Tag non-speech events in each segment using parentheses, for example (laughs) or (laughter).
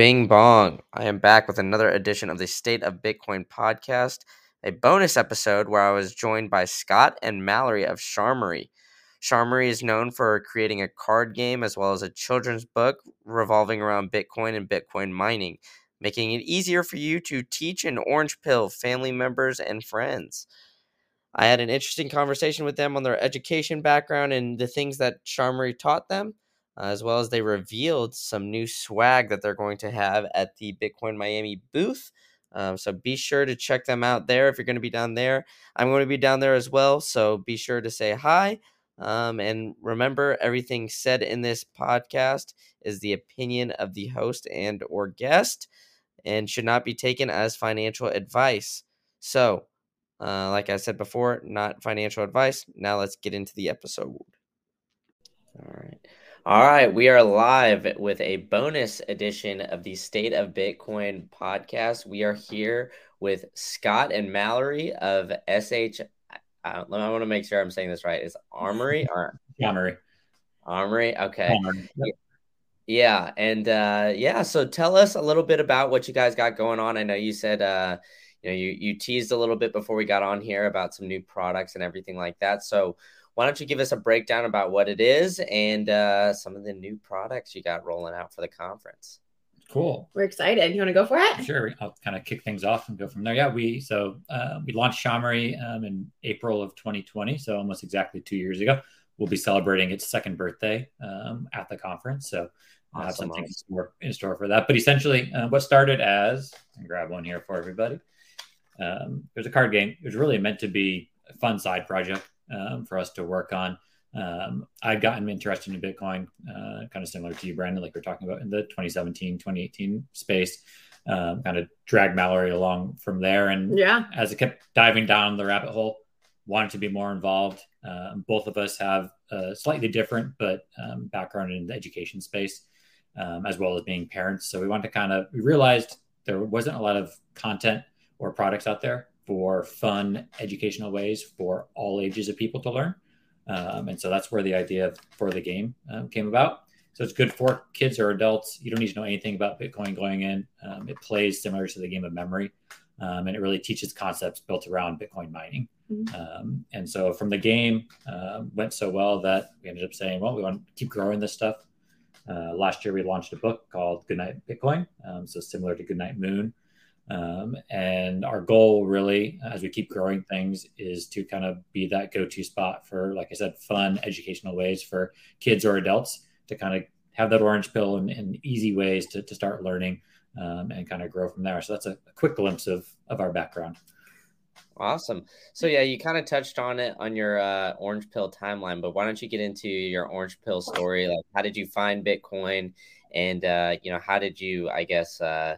Bing bong. I am back with another edition of the State of Bitcoin podcast, a bonus episode where I was joined by Scott and Mallory of SHAmory. SHAmory is known for creating a card game as well as a children's book revolving around Bitcoin and Bitcoin mining, making it easier for you to teach and orange pill family members and friends. I had an interesting conversation with them on their education background and the things that SHAmory taught them as well as they revealed some new swag that they're going to have at the Bitcoin Miami booth. Um, so be sure to check them out there if you're going to be down there. I'm going to be down there as well. So be sure to say hi. Um, and remember, everything said in this podcast is the opinion of the host and or guest and should not be taken as financial advice. So, uh, like I said before, not financial advice. Now let's get into the episode. All right. All right, we are live with a bonus edition of the State of Bitcoin podcast. We are here with Scott and Mallory of SH. I, I want to make sure I'm saying this right. Is Armory (laughs) or Armory? Armory. Okay. Armory. Yeah, and uh, yeah. So tell us a little bit about what you guys got going on. I know you said uh, you know you you teased a little bit before we got on here about some new products and everything like that. So why don't you give us a breakdown about what it is and uh, some of the new products you got rolling out for the conference? Cool. We're excited. You want to go for it? Sure. I'll kind of kick things off and go from there. Yeah, we so uh, we launched SHAmory um, in April of 2020, so almost exactly two years ago. We'll be celebrating its second birthday um, at the conference, so I have some things in store for that. But essentially, uh, what started as and grab one here for everybody. Um, it was a card game. It was really meant to be a fun side project um, for us to work on. Um, I've gotten interested in Bitcoin, uh, kind of similar to you, Brandon, like we're talking about in the 2017, 2018 space. Um, kind of dragged Mallory along from there. And yeah, as it kept diving down the rabbit hole, wanted to be more involved. Uh, both of us have a slightly different but um, background in the education space, um, as well as being parents. So we wanted to kind of we realized there wasn't a lot of content or products out there for fun educational ways for all ages of people to learn. Um, and so that's where the idea for the game um, came about. So it's good for kids or adults. You don't need to know anything about Bitcoin going in. Um, it plays similar to the game of memory, um, and it really teaches concepts built around Bitcoin mining. Mm-hmm. Um, and so from the game uh, went so well that we ended up saying, well, we want to keep growing this stuff. Uh, last year we launched a book called Goodnight Bitcoin, so similar to Goodnight Moon. Um, and our goal, really, as we keep growing things, is to kind of be that go to spot for, like I said, fun educational ways for kids or adults to kind of have that orange pill and, and easy ways to, to start learning um, and kind of grow from there. So that's a, a quick glimpse of, of our background. Awesome. So yeah, you kind of touched on it on your uh, orange pill timeline, but why don't you get into your orange pill story? Like, how did you find Bitcoin, and uh, you know, how did you, I guess, uh,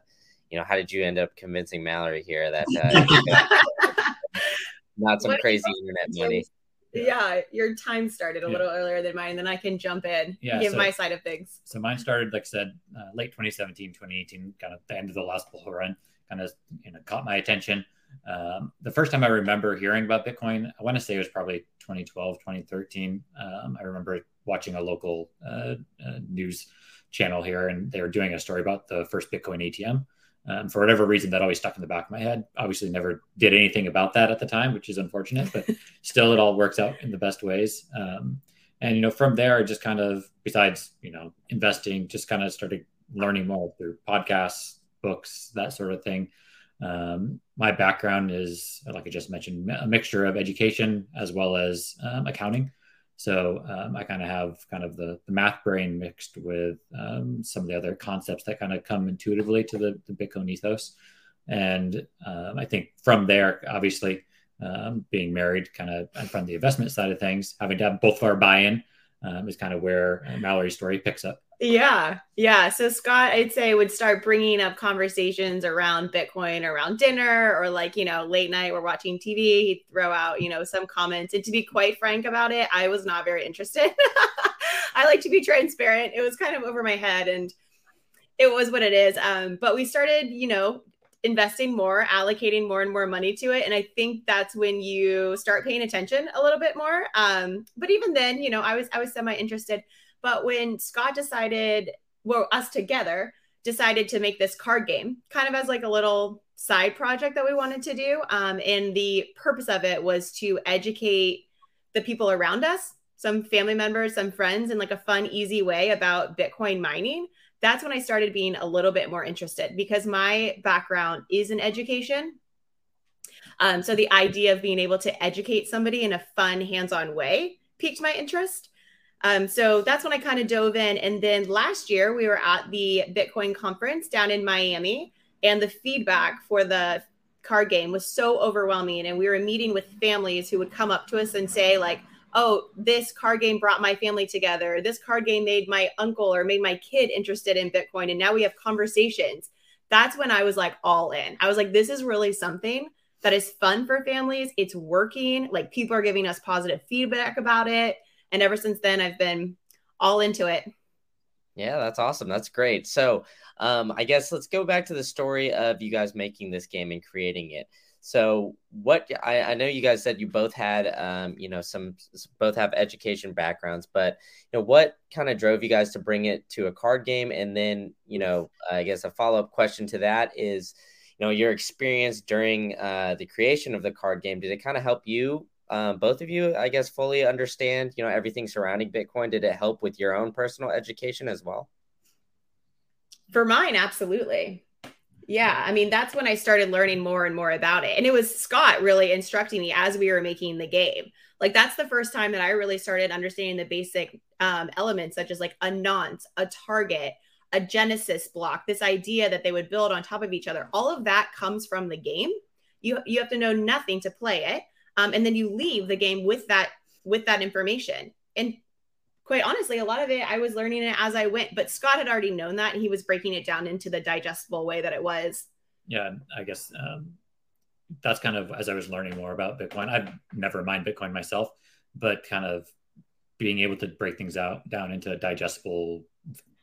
you know, how did you end up convincing Mallory here that uh, (laughs) not some what crazy internet money? Yeah, your time started a yeah. little earlier than mine. Then I can jump in yeah, give so, my side of things. So mine started, like I said, uh, late 2017, 2018, kind of the end of the last bull run, kind of you know caught my attention. Um, the first time I remember hearing about Bitcoin, I want to say it was probably 2012, 2013. Um, I remember watching a local uh, uh, news channel here, and they were doing a story about the first Bitcoin ATM. Um, for whatever reason, that always stuck in the back of my head. Obviously, never did anything about that at the time, which is unfortunate, but (laughs) still, it all works out in the best ways. Um, and you know, from there, I just kind of, besides you know, investing, just kind of started learning more through podcasts, books, that sort of thing. Um, my background is, like I just mentioned, a mixture of education as well as um, accounting. So um, I kind of have kind of the, the, math brain mixed with um, some of the other concepts that kind of come intuitively to the, the Bitcoin ethos. And um, I think from there, obviously, um, being married, kind of and from the investment side of things, having to have both of our buy-in um, is kind of where uh, Mallory's story picks up. Yeah. Yeah. So Scott, I'd say would start bringing up conversations around Bitcoin around dinner or like, you know, late night, we're watching TV. He'd throw out, you know, some comments. And to be quite frank about it, I was not very interested. (laughs) I like to be transparent. It was kind of over my head and it was what it is. Um, but we started, you know, investing more, allocating more and more money to it. And I think that's when you start paying attention a little bit more. Um, but even then, you know, I was I was semi interested. But when Scott decided, well, us together decided to make this card game kind of as like a little side project that we wanted to do. Um, and the purpose of it was to educate the people around us, some family members, some friends, in like a fun, easy way about Bitcoin mining. That's when I started being a little bit more interested because my background is in education. Um, so the idea of being able to educate somebody in a fun, hands on way piqued my interest. Um, so that's when I kind of dove in. And then last year, we were at the Bitcoin conference down in Miami, and the feedback for the card game was so overwhelming. And we were meeting with families who would come up to us and say, like, oh, this card game brought my family together. This card game made my uncle or made my kid interested in Bitcoin. And now we have conversations. That's when I was like all in. I was like, this is really something that is fun for families. It's working. Like people are giving us positive feedback about it. And ever since then, I've been all into it. Yeah, that's awesome. That's great. So, um, I guess let's go back to the story of you guys making this game and creating it. So, what I, I know you guys said you both had, um, you know, some both have education backgrounds, but you know, what kind of drove you guys to bring it to a card game? And then, you know, I guess a follow up question to that is, you know, your experience during uh, the creation of the card game. Did it kind of help you um, both of you, I guess, fully understand, you know, everything surrounding Bitcoin? Did it help with your own personal education as well? For mine, absolutely. Yeah, I mean, that's when I started learning more and more about it. And it was Scott really instructing me as we were making the game. Like, that's the first time that I really started understanding the basic um, elements, such as like a nonce, a target, a genesis block, this idea that they would build on top of each other. All of that comes from the game. You, you have to know nothing to play it um, and then you leave the game with that with that information. And quite honestly a lot of it i was learning it as i went but scott had already known that he was breaking it down into the digestible way that it was. Yeah i guess um, that's kind of as i was learning more about bitcoin i've never mined bitcoin myself but kind of being able to break things out down into a digestible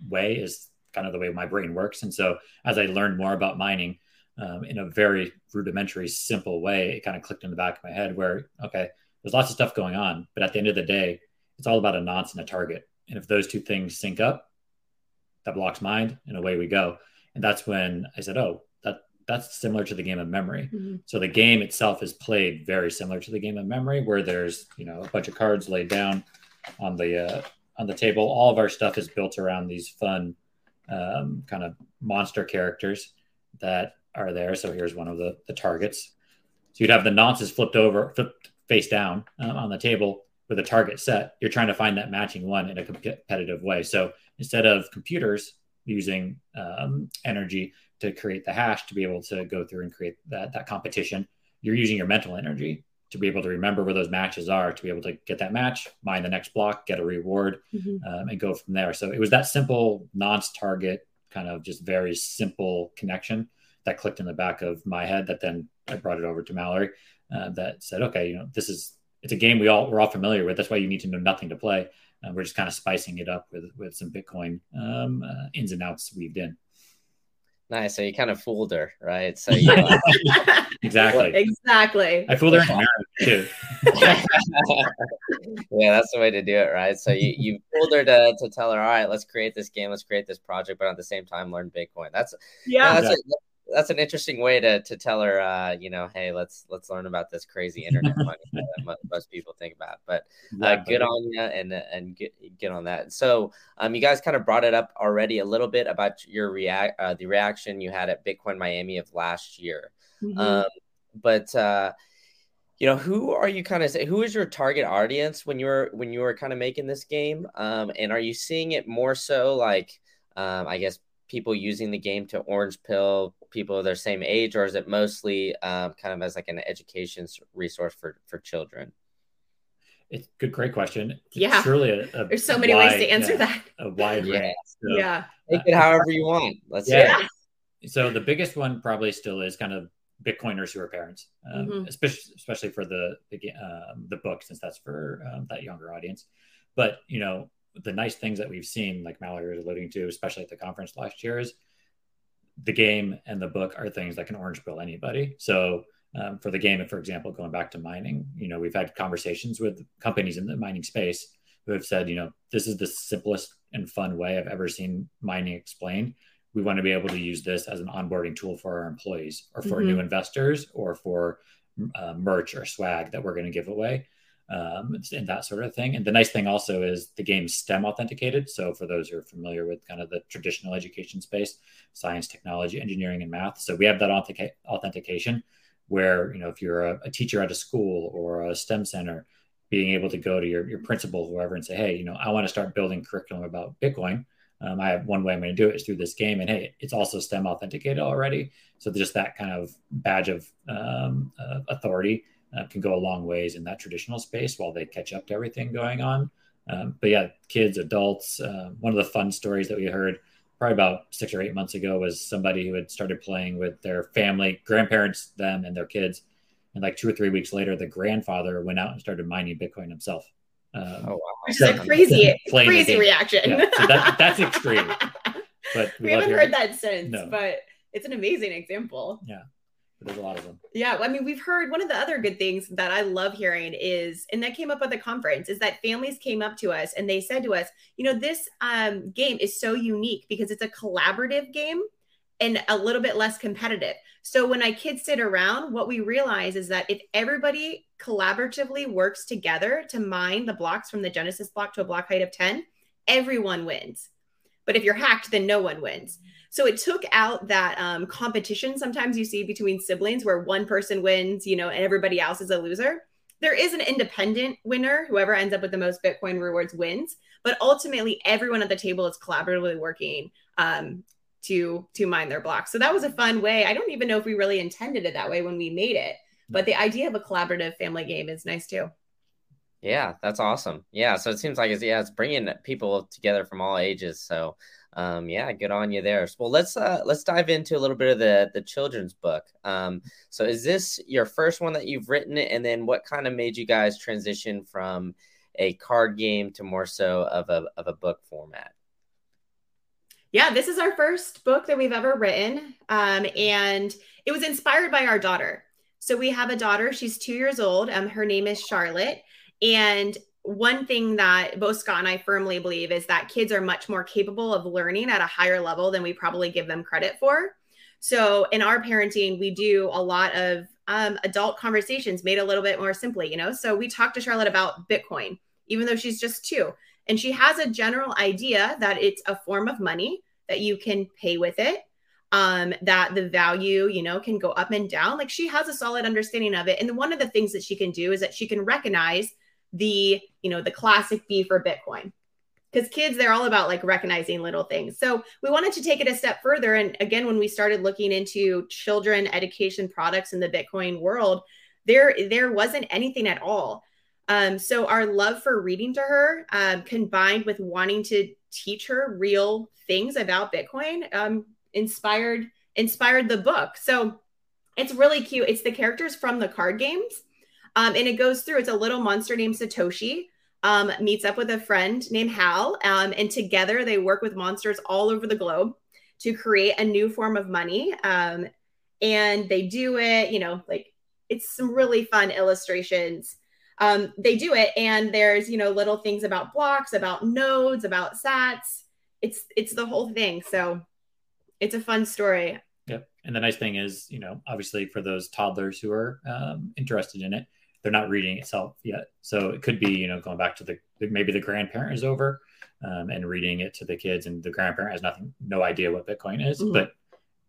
way is kind of the way my brain works. And so as i learned more about mining um, in a very rudimentary, simple way, it kind of clicked in the back of my head where, okay, there's lots of stuff going on, but at the end of the day, it's all about a nonce and a target. And if those two things sync up, that blocks mind and away we go. And that's when I said, oh, that that's similar to the game of memory. Mm-hmm. So the game itself is played very similar to the game of memory, where there's you know a bunch of cards laid down on the uh, on the table. All of our stuff is built around these fun um, kind of monster characters that are there. So here's one of the, the targets. So you'd have the nonces flipped over, flipped face down um, on the table with a target set. You're trying to find that matching one in a competitive way. So instead of computers using um, energy to create the hash to be able to go through and create that, that competition, you're using your mental energy to be able to remember where those matches are, to be able to get that match, mine the next block, get a reward, mm-hmm. um, and go from there. So it was that simple, nonce target, kind of just very simple connection that clicked in the back of my head that then I brought it over to Mallory uh, that said, okay, you know, this is, it's a game we all, we're all familiar with. That's why you need to know nothing to play. Uh, we're just kind of spicing it up with, with some Bitcoin um, uh, ins and outs weaved in. Nice. So you kind of fooled her, right? So (laughs) you uh, exactly, exactly. I fooled her too. (laughs) yeah, that's the way to do it, right? So you you fooled her to, to tell her, all right, let's create this game, let's create this project, but at the same time learn Bitcoin. That's yeah, yeah that's, a, that's an interesting way to to tell her, uh, you know, hey, let's let's learn about this crazy internet (laughs) money that most people think about. But uh, good on you, and and get get on that. So, um, you guys kind of brought it up already a little bit about your react uh, the reaction you had at Bitcoin Miami of last year. Mm-hmm. Um, but uh, you know, who are you kind of who is your target audience when you're when you were kind of making this game? Um, and are you seeing it more so like, um, I guess people using the game to orange pill people of their same age, or is it mostly um, kind of as like an education resource for for children? It's good, great question. It's yeah, truly a, a there's so many wide, ways to answer yeah, that. A wide yeah. range. So, yeah, take it however you want. Let's yeah. So the biggest one probably still is kind of Bitcoiners who are parents, um, mm-hmm. especially especially for the the, um, the book since that's for um, that younger audience. But you know, the nice things that we've seen, like Mallory was alluding to, especially at the conference last year, is the game and the book are things that can orange pill anybody. So um, for the game, for example, going back to mining, you know, we've had conversations with companies in the mining space who have said, you know, this is the simplest and fun way I've ever seen mining explained, we want to be able to use this as an onboarding tool for our employees or for mm-hmm. new investors or for uh, merch or swag that we're going to give away um, and that sort of thing. And the nice thing also is the game's STEM authenticated. So for those who are familiar with kind of the traditional education space, science, technology, engineering, and math. So we have that authentic- authentication where, you know, if you're a, a, teacher at a school or a STEM center, being able to go to your, your principal, whoever, and say, hey, you know, I want to start building curriculum about Bitcoin. Um, I have one way I'm going to do it is through this game, and hey, it's also STEM authenticated already. So just that kind of badge of um, uh, authority uh, can go a long ways in that traditional space while they catch up to everything going on. Um, but yeah, kids, adults. Uh, one of the fun stories that we heard probably about six or eight months ago was somebody who had started playing with their family, grandparents, them, and their kids. And like two or three weeks later, the grandfather went out and started mining Bitcoin himself. Um, oh wow! Which is a crazy, (laughs) crazy reaction. Yeah, so that, that's extreme. (laughs) But we, we haven't heard that since. No. But it's an amazing example. Yeah there's a lot of them. Yeah, I mean, we've heard one of the other good things that I love hearing is, and that came up at the conference, is that families came up to us and they said to us, you know, this um, game is so unique because it's a collaborative game and a little bit less competitive. So when our kids sit around, what we realize is that if everybody collaboratively works together to mine the blocks from the Genesis block to a block height of 10, everyone wins. But if you're hacked, then no one wins. So it took out that um, competition sometimes you see between siblings where one person wins, you know, and everybody else is a loser. There is an independent winner. Whoever ends up with the most Bitcoin rewards wins. But ultimately, everyone at the table is collaboratively working um, to to mine their blocks. So that was a fun way. I don't even know if we really intended it that way when we made it, but the idea of a collaborative family game is nice too. Yeah, that's awesome. Yeah, so it seems like it's yeah, it's bringing people together from all ages. So um, yeah, good on you there. Well, let's uh, let's dive into a little bit of the the children's book. Um, so, is this your first one that you've written, and then what kind of made you guys transition from a card game to more so of a of a book format? Yeah, this is our first book that we've ever written, um, and it was inspired by our daughter. So we have a daughter; she's two years old. Um, her name is Charlotte, and one thing that both Scott and I firmly believe is that kids are much more capable of learning at a higher level than we probably give them credit for. So in our parenting, we do a lot of um, adult conversations made a little bit more simply, you know. So we talked to Charlotte about Bitcoin, even though she's just two, and she has a general idea that it's a form of money that you can pay with it um that the value you know can go up and down like she has a solid understanding of it and one of the things that she can do is that she can recognize the you know the classic B for Bitcoin. Because kids they're all about like recognizing little things. So we wanted to take it a step further. And again when we started looking into children education products in the bitcoin world there there wasn't anything at all. Um, so our love for reading to her um, combined with wanting to teach her real things about bitcoin um, inspired inspired the book. So it's really cute. It's the characters from the card games um, and it goes through, it's a little monster named Satoshi. Um, meets up with a friend named Hal, um, and together they work with monsters all over the globe to create a new form of money. Um, and they do it, you know, like it's some really fun illustrations. Um, they do it, and there's you know little things about blocks, about nodes, about Sats. It's it's the whole thing. So it's a fun story. Yep. And the nice thing is, you know, obviously for those toddlers who are um, interested in it, they're not reading itself yet. So it could be, you know, going back to the maybe the grandparent is over um, and reading it to the kids, and the grandparent has nothing, no idea what Bitcoin is, mm-hmm. but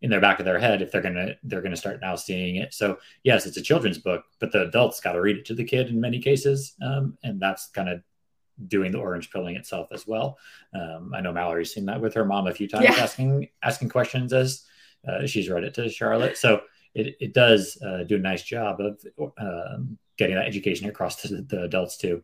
in their back of their head, if they're gonna they're gonna start now seeing it. So yes, it's a children's book, but the adults got to read it to the kid in many cases, um, and that's kind of doing the orange pilling itself as well. Um, I know Mallory's seen that with her mom a few times, yeah. asking asking questions as uh, she's read it to Charlotte. So it, it does uh, do a nice job of um, getting that education across to the adults too.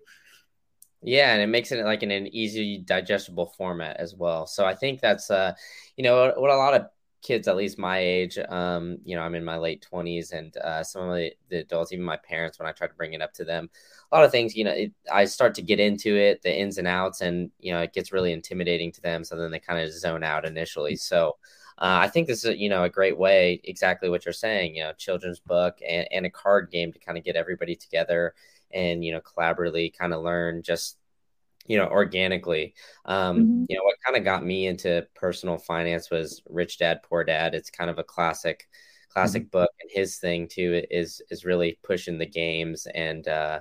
Yeah, and it makes it like in an easy digestible format as well. So I think that's uh, you know, what a lot of kids, at least my age, um, you know, I'm in my late twenties, and uh, some of the, the, adults, even my parents, when I try to bring it up to them, a lot of things, you know, it, I start to get into it, the ins and outs, and you know, it gets really intimidating to them. So then they kind of zone out initially. So uh, I think this is you know a great way, exactly what you're saying. You know, children's book and, and a card game to kind of get everybody together and you know collaboratively kind of learn just you know, organically. Um, mm-hmm. You know, what kind of got me into personal finance was Rich Dad Poor Dad. It's kind of a classic, classic mm-hmm. book, and his thing too is is really pushing the games and uh,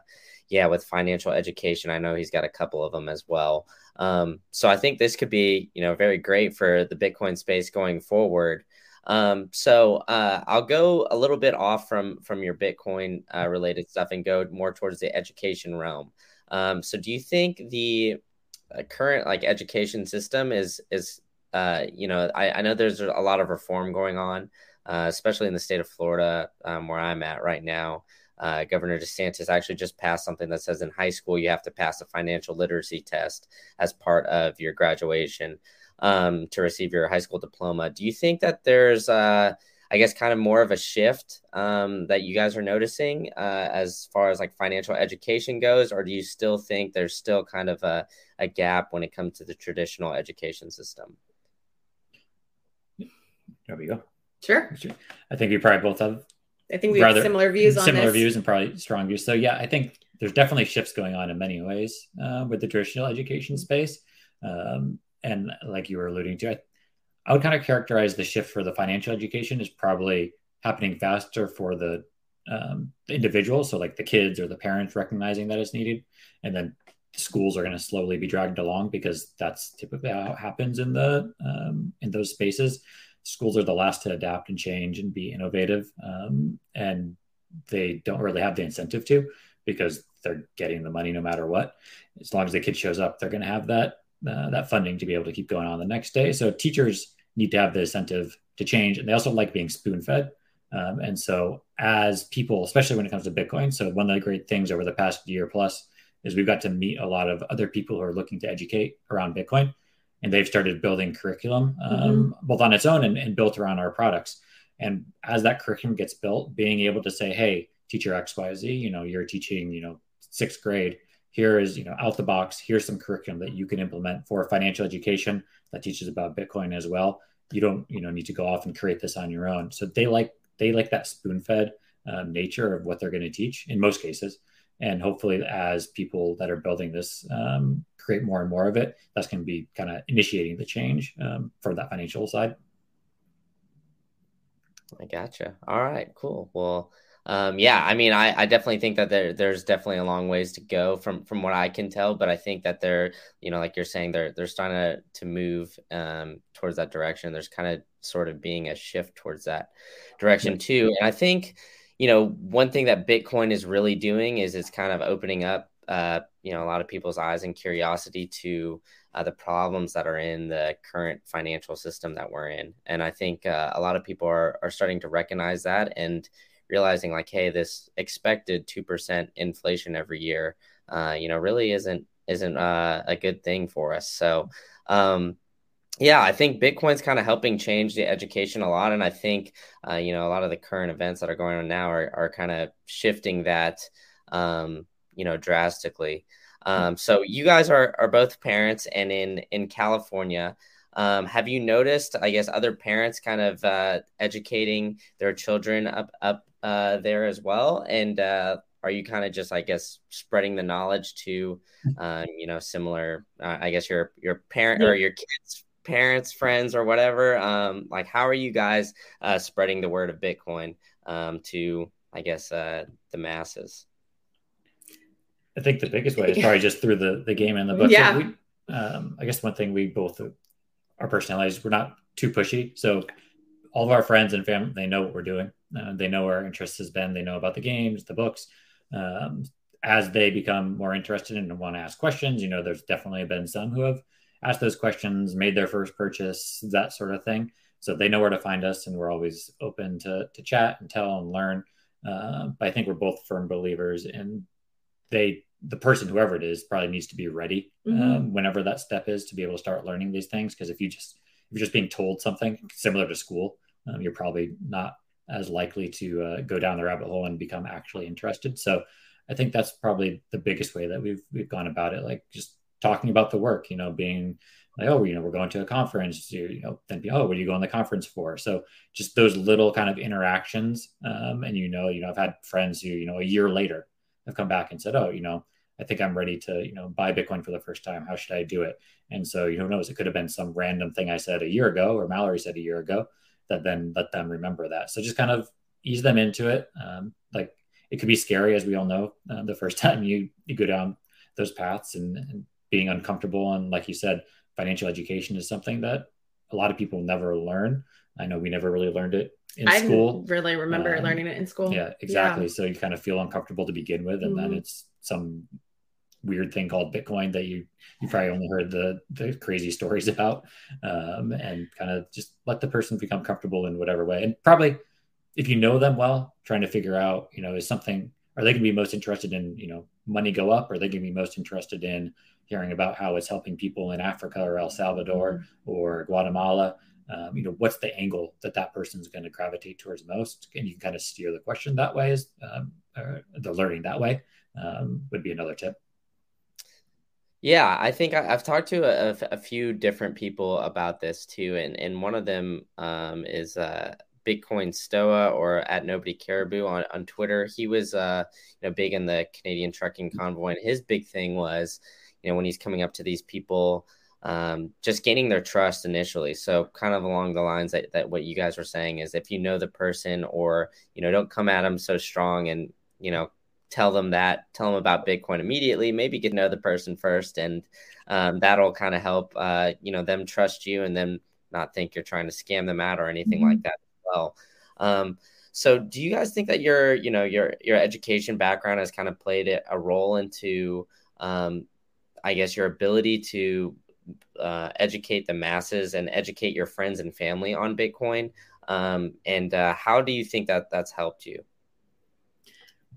yeah, with financial education. I know he's got a couple of them as well. Um, so I think this could be you know very great for the Bitcoin space going forward. Um, so uh, I'll go a little bit off from from your Bitcoin uh, related stuff and go more towards the education realm. Um, so do you think the uh, current like education system is is uh, you know I, I know there's a lot of reform going on, uh, especially in the state of Florida um, where I'm at right now. Uh, Governor DeSantis actually just passed something that says in high school you have to pass a financial literacy test as part of your graduation um, to receive your high school diploma. Do you think that there's uh, I guess kind of more of a shift um, that you guys are noticing uh, as far as like financial education goes, or do you still think there's still kind of a, a gap when it comes to the traditional education system? There we go. Sure. I think we probably both have. I think we have similar views on similar this. views and probably strong views. So yeah, I think there's definitely shifts going on in many ways uh, with the traditional education space. Um, and like you were alluding to, I, I would kind of characterize the shift for the financial education is probably happening faster for the, um, the individual. So like the kids or the parents recognizing that it's needed, and then schools are going to slowly be dragged along because that's typically how it happens in the um, in those spaces. Schools are the last to adapt and change and be innovative, um, and they don't really have the incentive to because they're getting the money no matter what. As long as the kid shows up, they're going to have that uh, that funding to be able to keep going on the next day. So teachers need to have the incentive to change. And they also like being spoon fed. Um, and so, as people, especially when it comes to Bitcoin, so one of the great things over the past year plus is we've got to meet a lot of other people who are looking to educate around Bitcoin. And they've started building curriculum um, mm-hmm. both on its own and, and built around our products. And as that curriculum gets built, being able to say, hey, teacher XYZ, you know, you're teaching, you know, sixth grade. Here is, you know, out the box, here's some curriculum that you can implement for financial education that teaches about Bitcoin as well. You don't, you know, need to go off and create this on your own. So they like they like that spoon fed um, nature of what they're going to teach in most cases. And hopefully, as people that are building this um, create more and more of it, that's going to be kind of initiating the change um, for that financial side. I gotcha. All right, cool. Well, um, yeah, I mean, I, I definitely think that there there's definitely a long ways to go from from what I can tell, but I think that they're you know like you're saying they're they're starting to to move um, towards that direction. There's kind of sort of being a shift towards that direction too, and I think you know one thing that Bitcoin is really doing is it's kind of opening up uh, you know a lot of people's eyes and curiosity to uh, the problems that are in the current financial system that we're in, and I think uh, a lot of people are are starting to recognize that and realizing like, hey, this expected two percent inflation every year, uh, you know, really isn't isn't uh, a good thing for us. So, um, yeah, I think Bitcoin's kind of helping change the education a lot, and I think uh, you know a lot of the current events that are going on now are are kind of shifting that, um, you know, drastically. Um, so you guys are are both parents, and in in California. Um, have you noticed, I guess, other parents kind of uh, educating their children up up uh, there as well? And uh, are you kind of just, I guess, spreading the knowledge to, (laughs) um, you know, similar, uh, I guess, your your parent or your kids' parents, friends, or whatever? Um, like, how are you guys uh, spreading the word of Bitcoin um, to, I guess, uh, the masses? I think the biggest way is (laughs) probably just through the the game and the book. Yeah. So we, um, I guess one thing we both our personalities, we're not too pushy. So all of our friends and family, they know what we're doing. Uh, they know where our interest has been. They know about the games, the books. Um, as they become more interested and want to ask questions, you know, there's definitely been some who have asked those questions, made their first purchase, that sort of thing. So they know where to find us, and we're always open to to chat and tell and learn. Uh, but I think we're both firm believers in they the person whoever it is probably needs to be ready mm-hmm. um, whenever that step is to be able to start learning these things because if you just if you're just being told something similar to school um, you're probably not as likely to uh, go down the rabbit hole and become actually interested. So I think that's probably the biggest way that we've we've gone about it, like just talking about the work, you know, being like, oh, you know, we're going to a conference, you, know, then be, oh, what are you going to the conference for? So just those little kind of interactions, um, and you know, you know, I've had friends who, you know, a year later have come back and said, oh, you know, I think I'm ready to, you know, buy Bitcoin for the first time. How should I do it? And so, you know, who knows? It could have been some random thing I said a year ago, or Mallory said a year ago, that then let them remember that. So just kind of ease them into it. Um, like it could be scary, as we all know, uh, the first (laughs) time you you go down those paths and, and being uncomfortable. And like you said, financial education is something that a lot of people never learn. I know we never really learned it in I school. really remember Um, learning it in school. Yeah, exactly. So you kind of feel uncomfortable to begin with, and then Mhm. it's some weird thing called Bitcoin that you you probably only heard the the crazy (laughs) stories about, um, and kind of just let the person become comfortable in whatever way. And probably if you know them well, trying to figure out, you know, is something are they going to be most interested in, you know, money go up? Or are they going to be most interested in hearing about how it's helping people in Africa or El Salvador or Guatemala? Um, you know, what's the angle that that person's going to gravitate towards most? And you can kind of steer the question that way, is um, or the learning that way um, would be another tip. Yeah, I think I, I've talked to a, a- few different people about this too, and and one of them um, is uh, Bitcoin Stoa or at Nobody Caribou on, on Twitter. He was uh, you know big in the Canadian trucking convoy, and his big thing was you know when he's coming up to these people, um, just gaining their trust initially. So kind of along the lines that, that what you guys were saying is if you know the person or you know don't come at them so strong and you know tell them that tell them about bitcoin immediately maybe get to know the person first and um, that'll kind of help uh, you know them trust you and then not think you're trying to scam them out or anything like that as well um, so do you guys think that your you know your your education background has kind of played a a role into um, i guess your ability to uh, educate the masses and educate your friends and family on bitcoin um, and uh, how do you think that that's helped you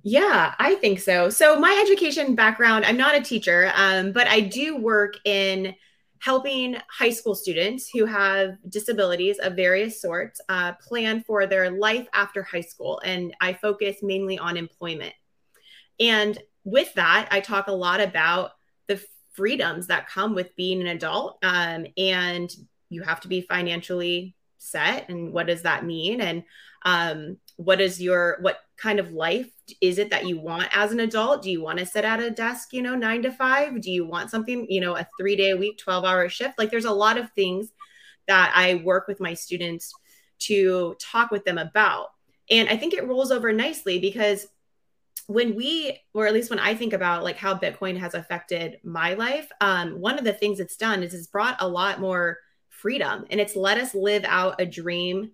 Yeah, I think so. So my education background, I'm not a teacher, um, but I do work in helping high school students who have disabilities of various sorts uh, plan for their life after high school. And I focus mainly on employment. And with that, I talk a lot about freedoms that come with being an adult. Um, and you have to be financially set. And what does that mean? And um, what is your, what kind of life is it that you want as an adult? Do you want to sit at a desk, you know, nine to five? Do you want something, you know, a three day a week, 12 hour shift? Like there's a lot of things that I work with my students to talk with them about. And I think it rolls over nicely because when we or at least when i think about like how bitcoin has affected my life um, one of the things it's done is it's brought a lot more freedom and it's let us live out a dream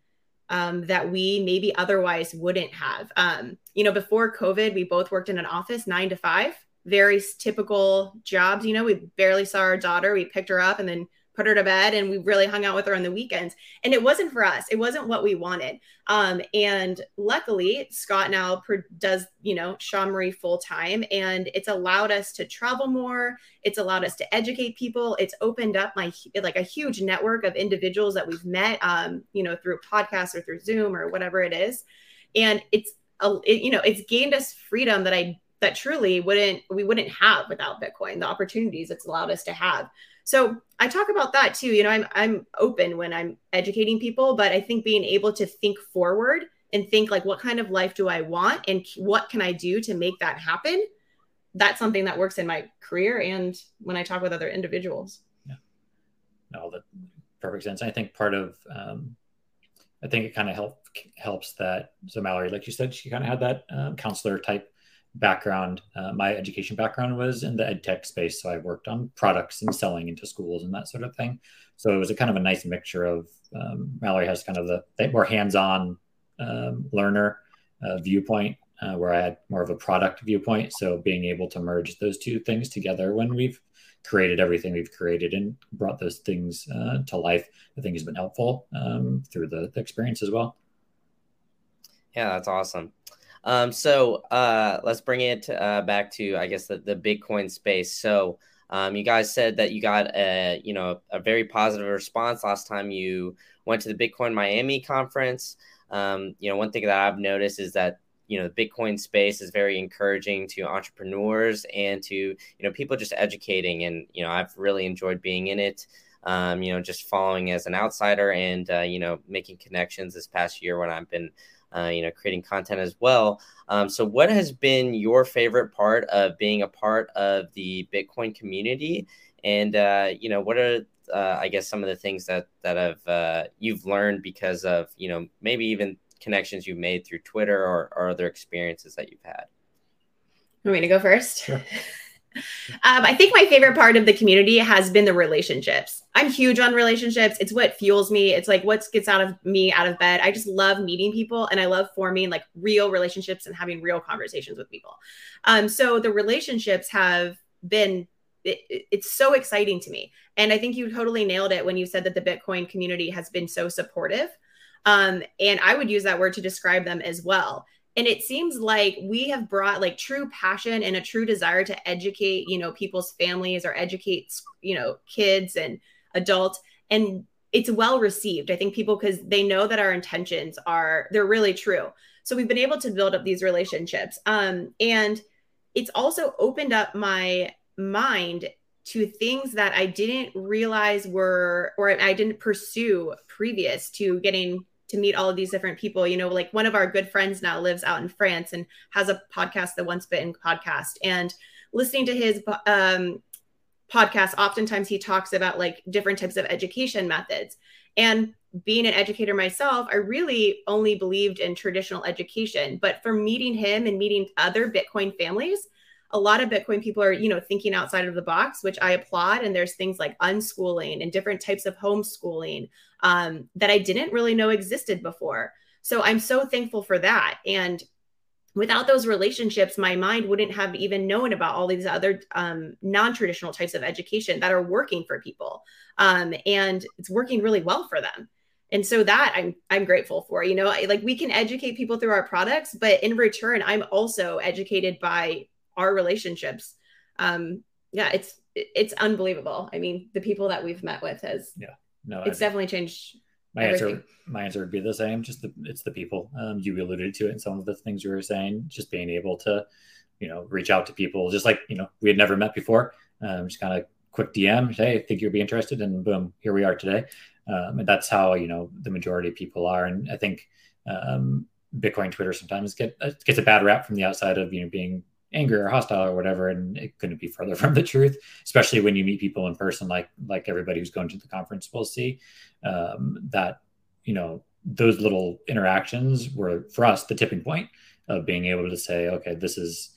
um, that we maybe otherwise wouldn't have. Um, you know before covid we both worked in an office nine to five very typical jobs you know we barely saw our daughter we picked her up and then put her to bed and we really hung out with her on the weekends. And it wasn't for us. It wasn't what we wanted. Um, and luckily scott now does you know SHAmory full time and it's allowed us to travel more. It's allowed us to educate people. It's opened up my like a huge network of individuals that we've met um, you know through podcasts or through zoom or whatever it is. And it's a, it, you know it's gained us freedom that i that truly wouldn't we wouldn't have without bitcoin. The opportunities it's allowed us to have so I talk about that too. You know, I'm I'm open when I'm educating people, but I think being able to think forward and think like what kind of life do I want and what can I do to make that happen? That's something that works in my career and when I talk with other individuals. Yeah. No, that perfect sense. I think part of um, I think it kind of help helps that so Mallory, like you said, she kind of had that um, counselor type background. Uh, my education background was in the ed tech space, so I worked on products and selling into schools and that sort of thing. So it was a kind of a nice mixture of um, Mallory has kind of the, more hands-on um, learner uh, viewpoint, uh, where I had more of a product viewpoint. So being able to merge those two things together when we've created everything we've created and brought those things uh, to life, I think has been helpful um, through the, the experience as well. Yeah, that's awesome. Um, so uh, let's bring it uh, back to, I guess, the, the Bitcoin space. So um, you guys said that you got a, you know, a very positive response last time you went to the Bitcoin Miami conference. Um, you know, one thing that I've noticed is that you know the Bitcoin space is very encouraging to entrepreneurs and to you know people just educating, and you know I've really enjoyed being in it. Um, you know, just following as an outsider and uh, you know making connections this past year when I've been uh, you know, creating content as well. Um, so, what has been your favorite part of being a part of the Bitcoin community? And uh, you know, what are uh, I guess some of the things that that have uh, you've learned because of you know maybe even connections you've made through Twitter or, or other experiences that you've had. Want me to go first? Sure. (laughs) Um, I think my favorite part of the community has been the relationships. I'm huge on relationships. It's what fuels me. It's like what gets out of me out of bed. I just love meeting people and I love forming like real relationships and having real conversations with people. Um, so the relationships have been it, it's so exciting to me. And I think you totally nailed it when you said that the Bitcoin community has been so supportive. Um, and I would use that word to describe them as well. And it seems like we have brought like true passion and a true desire to educate, you know, people's families or educate, you know, kids and adults. And it's well received. I think people, because they know that our intentions are, they're really true. So we've been able to build up these relationships. Um, and it's also opened up my mind to things that I didn't realize were, or I didn't pursue previous to getting to meet all of these different people. You know, like one of our good friends now lives out in France and has a podcast, the Once Bitten podcast. And listening to his um, podcast, oftentimes he talks about like different types of education methods. And being an educator myself, I really only believed in traditional education. But for meeting him and meeting other Bitcoin families, a lot of Bitcoin people are, you know, thinking outside of the box, which I applaud. And there's things like unschooling and different types of homeschooling um, that I didn't really know existed before. So I'm so thankful for that. And without those relationships, my mind wouldn't have even known about all these other um, non-traditional types of education that are working for people, um, and it's working really well for them. And so that I'm I'm grateful for. You know, like we can educate people through our products, but in return, I'm also educated by our relationships um yeah it's it's unbelievable. I mean the people that we've met with has yeah. No it's I, definitely changed my everything. answer my answer would be the same just the it's the people. Um you alluded to it in some of the things you were saying just being able to you know reach out to people just like you know we had never met before. Um just kind of quick dm hey I think you'd be interested and boom here we are today. Um, and that's how you know the majority of people are. And i think um, bitcoin twitter sometimes get gets a bad rap from the outside of you know being angry or hostile or whatever and it couldn't be further (laughs) from the truth especially when you meet people in person like like everybody who's going to the conference will see. Um, that you know those little interactions were for us the tipping point of being able to say okay this is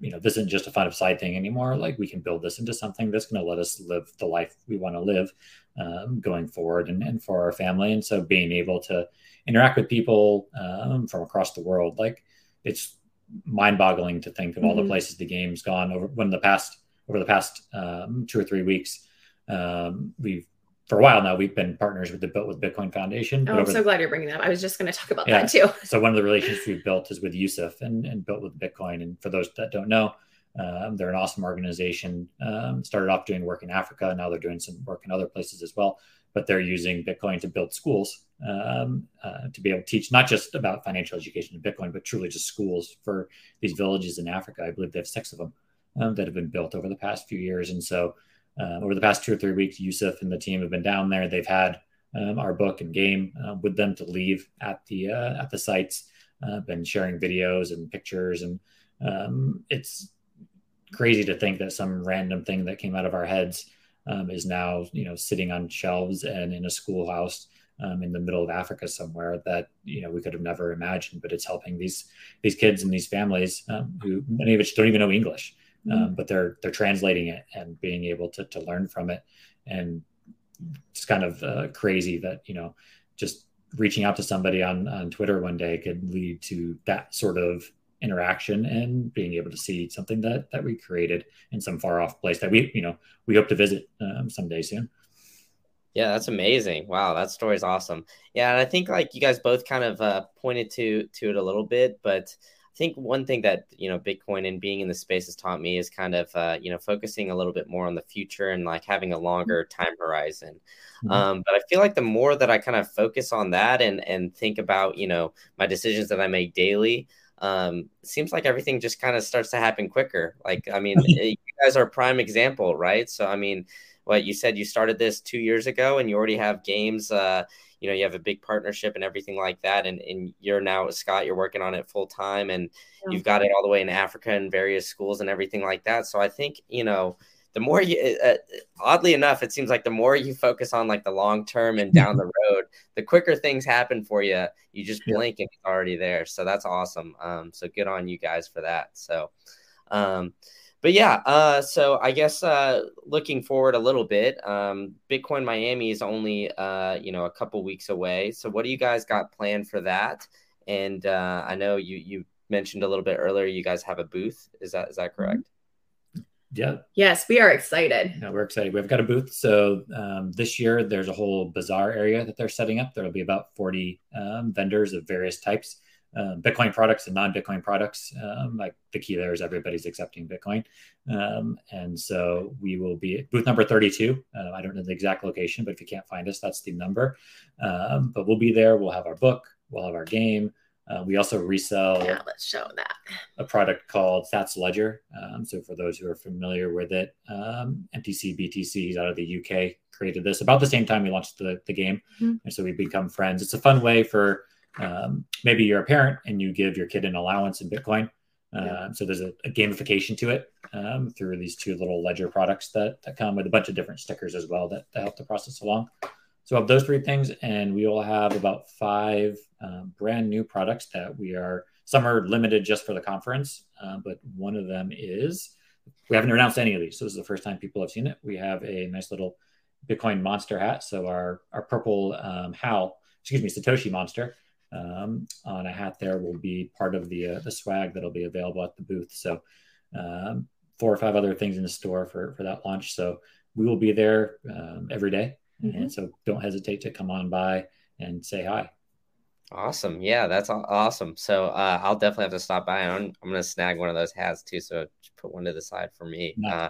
you know this isn't just a fun of side thing anymore. Like we can build this into something that's going to let us live the life we want to live um, going forward and, and for our family. And so being able to interact with people um, from across the world like it's mind-boggling to think of all mm-hmm. the places the game's gone over when the past over the past um, two or three weeks. Um, we've for a while now we've been partners with the Built with Bitcoin Foundation. Oh, I'm so the, glad you're bringing that. up. I was just going to talk about yeah, that too. so one of the relationships we've built is with Yusuf and, and Built with Bitcoin. And for those that don't know, um, they're an awesome organization. Um, started off doing work in Africa. Now they're doing some work in other places as well. But they're using Bitcoin to build schools um, uh, to be able to teach not just about financial education in Bitcoin, but truly just schools for these villages in Africa. I believe they have six of them um, that have been built over the past few years. And so, uh, over the past two or three weeks, Yusuf and the team have been down there. They've had um, our book and game uh, with them to leave at the uh, at the sites. Uh, been sharing videos and pictures, and um, it's crazy to think that some random thing that came out of our heads um, is now you know sitting on shelves and in a schoolhouse um, in the middle of Africa somewhere that you know we could have never imagined. But it's helping these these kids and these families um, who many of which don't even know English, um, mm-hmm. but they're they're translating it and being able to to learn from it. And it's kind of uh, crazy that you know just reaching out to somebody on on Twitter one day could lead to that sort of interaction and being able to see something that that we created in some far off place that we you know we hope to visit um, someday soon. Yeah, that's amazing. Wow, that story is awesome. Yeah, and I think like you guys both kind of uh, pointed to to it a little bit, but I think one thing that you know Bitcoin and being in the space has taught me is kind of uh, you know focusing a little bit more on the future and like having a longer time horizon. Mm-hmm. Um, but I feel like the more that I kind of focus on that and and think about you know my decisions that I make daily, um, seems like everything just kind of starts to happen quicker. Like I mean, (laughs) you guys are a prime example, right? So I mean what you said you started this two years ago and you already have games uh, you know you have a big partnership and everything like that and, and you're now scott you're working on it full time and yeah. you've got it all the way in africa and various schools and everything like that. So i think you know the more you uh, oddly enough it seems like the more you focus on like the long term and down the (laughs) road the quicker things happen for you you just blink and it's already there. So that's awesome. Um, so good on you guys for that. So um, but yeah, uh, so I guess uh, looking forward a little bit, um, Bitcoin Miami is only uh, you know a couple weeks away. So what do you guys got planned for that? And uh, I know you you mentioned a little bit earlier you guys have a booth. Is that is that mm-hmm. correct? Yeah. Yes, we are excited. Yeah, we're excited. We've got a booth. So um, this year there's a whole bazaar area that they're setting up. There'll be about 40 um, vendors of various types um, Bitcoin products and non-Bitcoin products. Um, like the key there is everybody's accepting Bitcoin, um, and so we will be at booth number 32. Uh, I don't know the exact location, but if you can't find us, that's the number. Um, but we'll be there. We'll have our book. We'll have our game. Uh, we also resell. Yeah, let's show that a product called Sats Ledger. Um, so for those who are familiar with it, um, MTC BTC, he's out of the UK, created this about the same time we launched the, the game, mm-hmm. and so we've become friends. It's a fun way for um, maybe you're a parent and you give your kid an allowance in Bitcoin. Uh, yeah. So there's a, a, gamification to it um, through these two little ledger products that, that come with a bunch of different stickers as well that, that help the process along. So have those three things, and we will have about five um, brand new products that we are. Some are limited just for the conference, uh, but one of them is we haven't announced any of these. So this is the first time people have seen it. We have a nice little Bitcoin monster hat. So our our purple um, Hal, excuse me, Satoshi monster um, on a hat there will be part of the uh, the swag that'll be available at the booth. So um, four or five other things in the store for for that launch. So we will be there um, every day. Mm-hmm. and so don't hesitate to come on by and say hi. Awesome. Yeah, that's awesome. So uh, I'll definitely have to stop by. I'm, I'm going to snag one of those hats too. So put one to the side for me. Uh,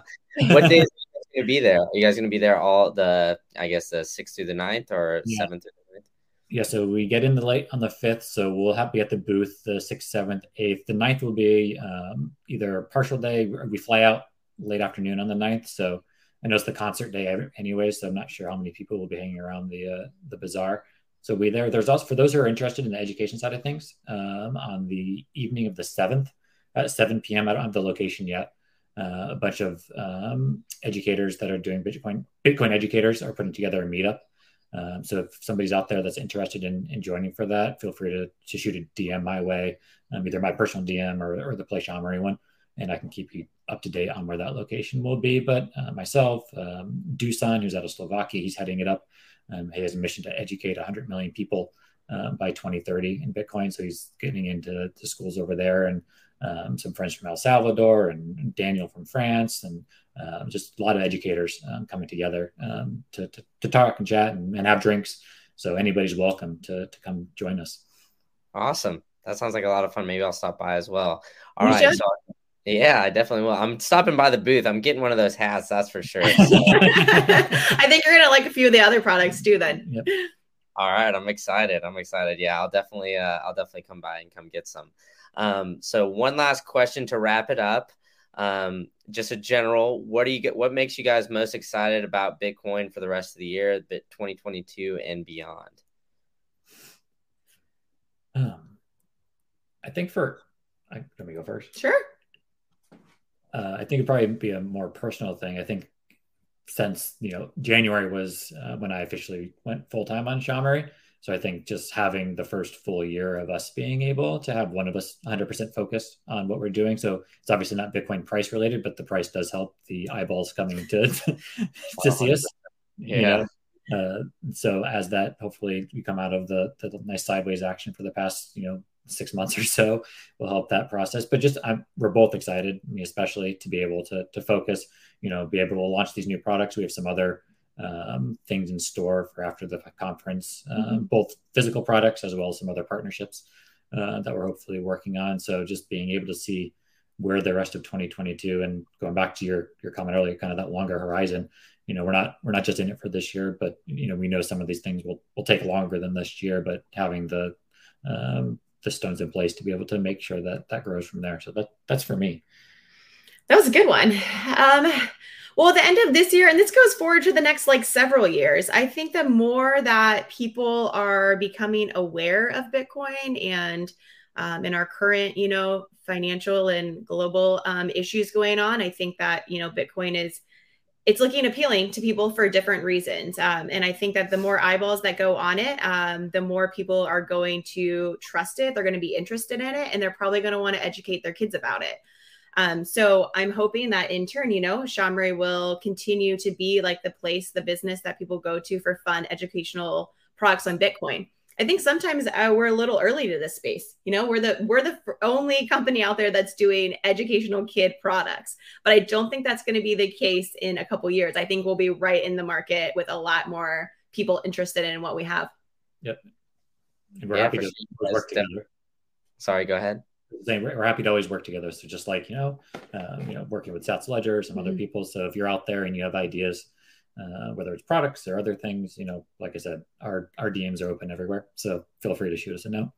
what days are you going to be there? Are you guys going to be there all the, I guess, the 6th through the 9th or yeah. 7th through yeah, so we get in the late on the fifth, so we'll have be at the booth the sixth, seventh, eighth. The ninth will be um, either a partial day we fly out late afternoon on the ninth. So I know it's the concert day anyway, so I'm not sure how many people will be hanging around the uh, the bazaar. So we there. There's also for those who are interested in the education side of things. Um, on the evening of the seventh at 7 p.m. I don't have the location yet. Uh, a bunch of um, educators that are doing Bitcoin Bitcoin educators are putting together a meetup um, so if somebody's out there that's interested in, in joining for that, feel free to, to shoot a DM my way, um, either my personal DM or, or the Play SHAmory one, and I can keep you up to date on where that location will be. But uh, myself, um, Dusan, who's out of Slovakia, he's heading it up. Um, he has a mission to educate 100 million people uh, by 2030 in Bitcoin. So he's getting into the schools over there and um, some friends from El Salvador and Daniel from France and uh, just a lot of educators um, coming together um, to, to, to, talk and chat and, and, have drinks. So anybody's welcome to, to come join us. Awesome. That sounds like a lot of fun. Maybe I'll stop by as well. All you right. So, yeah, I definitely will. I'm stopping by the booth. I'm getting one of those hats. That's for sure. So. (laughs) I think you're gonna like a few of the other products too. Then. Yep. All right, I'm excited. I'm excited. Yeah, I'll definitely, uh, I'll definitely come by and come get some. Um, so one last question to wrap it up. Um, just a general, what do you get? What makes you guys most excited about Bitcoin for the rest of the year, bit 2022 and beyond? Um, I think for, I, let me go first. Sure. Uh, I think it'd probably be a more personal thing. I think since you know January was uh, when I officially went full time on SHAmory. So I think just having the first full year of us being able to have one of us 100% focused on what we're doing. So it's obviously not Bitcoin price related, but the price does help the eyeballs coming to (laughs) to see us. Yeah. You know? uh, so as that hopefully we come out of the, the nice sideways action for the past you know six months or so will help that process. But just I'm, we're both excited, me especially to be able to to focus. You know, be able to launch these new products. We have some other um, things in store for after the conference, mm-hmm. both physical products as well as some other partnerships uh, that we're hopefully working on. So just being able to see where the rest of 2022 and going back to your your comment earlier, kind of that longer horizon. You know, we're not we're not just in it for this year, but you know, we know some of these things will will take longer than this year. But having the um, the stones in place to be able to make sure that that grows from there. So that that's for me. That was a good one. Um, well, the end of this year, and this goes forward to the next like several years, I think the more that people are becoming aware of Bitcoin and um, in our current, you know, financial and global um, issues going on, I think that you know Bitcoin is it's looking appealing to people for different reasons. Um, and I think that the more eyeballs that go on it, um, the more people are going to trust it. They're going to be interested in it, and they're probably going to want to educate their kids about it. Um, so I'm hoping that in turn, you know, SHAmory will continue to be like the place, the business that people go to for fun educational products on Bitcoin. I think sometimes uh, we're a little early to this space. You know, we're the we're the only company out there that's doing educational kid products, but I don't think that's going to be the case in a couple years. I think we'll be right in the market with a lot more people interested in what we have. Yep. And we're yeah, happy to work together. Sorry, go ahead we're happy to always work together. So just like you know, um, you know, working with Sats Ledger, some mm-hmm. other people. So if you're out there and you have ideas, uh, whether it's products or other things, you know, like I said, our our DMs are open everywhere. So feel free to shoot us a note.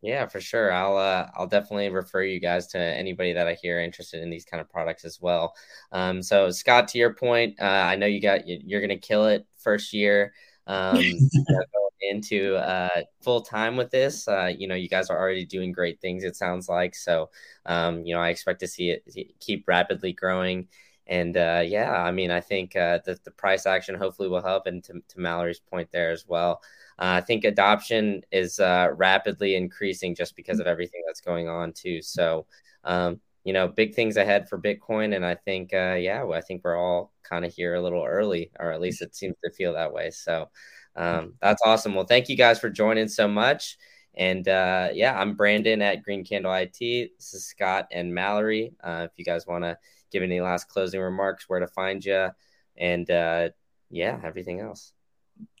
Yeah, for sure. I'll uh, I'll definitely refer you guys to anybody that I hear interested in these kind of products as well. Um, so Scott, to your point, uh, I know you got you're gonna kill it first year. Um, (laughs) into uh, full time with this. Uh, you know, you guys are already doing great things. It sounds like so. Um, you know, I expect to see it keep rapidly growing. And uh, yeah, I mean, I think uh, that the price action hopefully will help. And to, to Mallory's point there as well, uh, I think adoption is uh, rapidly increasing just because of everything that's going on too. So, um, you know, big things ahead for Bitcoin. And I think, uh, yeah, I think we're all kind of here a little early, or at least it seems to feel that way. So, um, that's awesome. Well, thank you guys for joining so much. And uh, yeah, I'm Brandon at Green Candle IT. This is Scott and Mallory. Uh, if you guys want to give any last closing remarks, where to find you, and uh, yeah, everything else.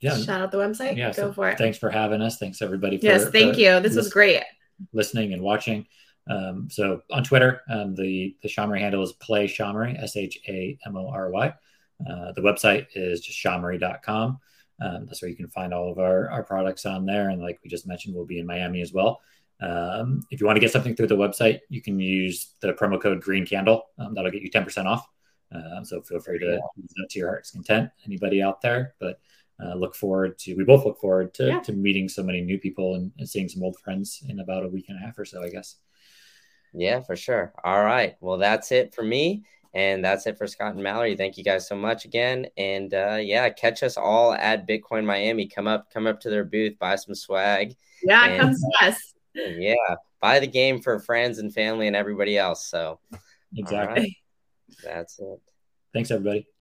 Yeah. Shout out the website. Yeah. Go so for it. Thanks for having us. Thanks everybody. For, yes. Thank for you. This was great. Listening and watching. Um, so on Twitter, um, the the SHAmory handle is Play SHAmory, S H A M O R Y. Uh, the website is just shamory.com. Um, that's where you can find all of our, our products on there. And like we just mentioned, we'll be in Miami as well. Um, if you want to get something through the website, you can use the promo code Green Candle. Um, that'll get you 10% off. Uh, so feel free to yeah. use that to your heart's content. Anybody out there, but uh, look forward to. We both look forward to, yeah. to meeting so many new people and, and seeing some old friends in about a week and a half or so. I guess. Yeah, for sure. All right. Well, that's it for me. And that's it for Scott and Mallory. Thank you guys so much again. And uh, yeah, catch us all at Bitcoin Miami. Come up, come up to their booth, buy some swag. Yeah, and, come see us. Yeah, buy the game for friends and family and everybody else. So exactly. That's it. Thanks, everybody.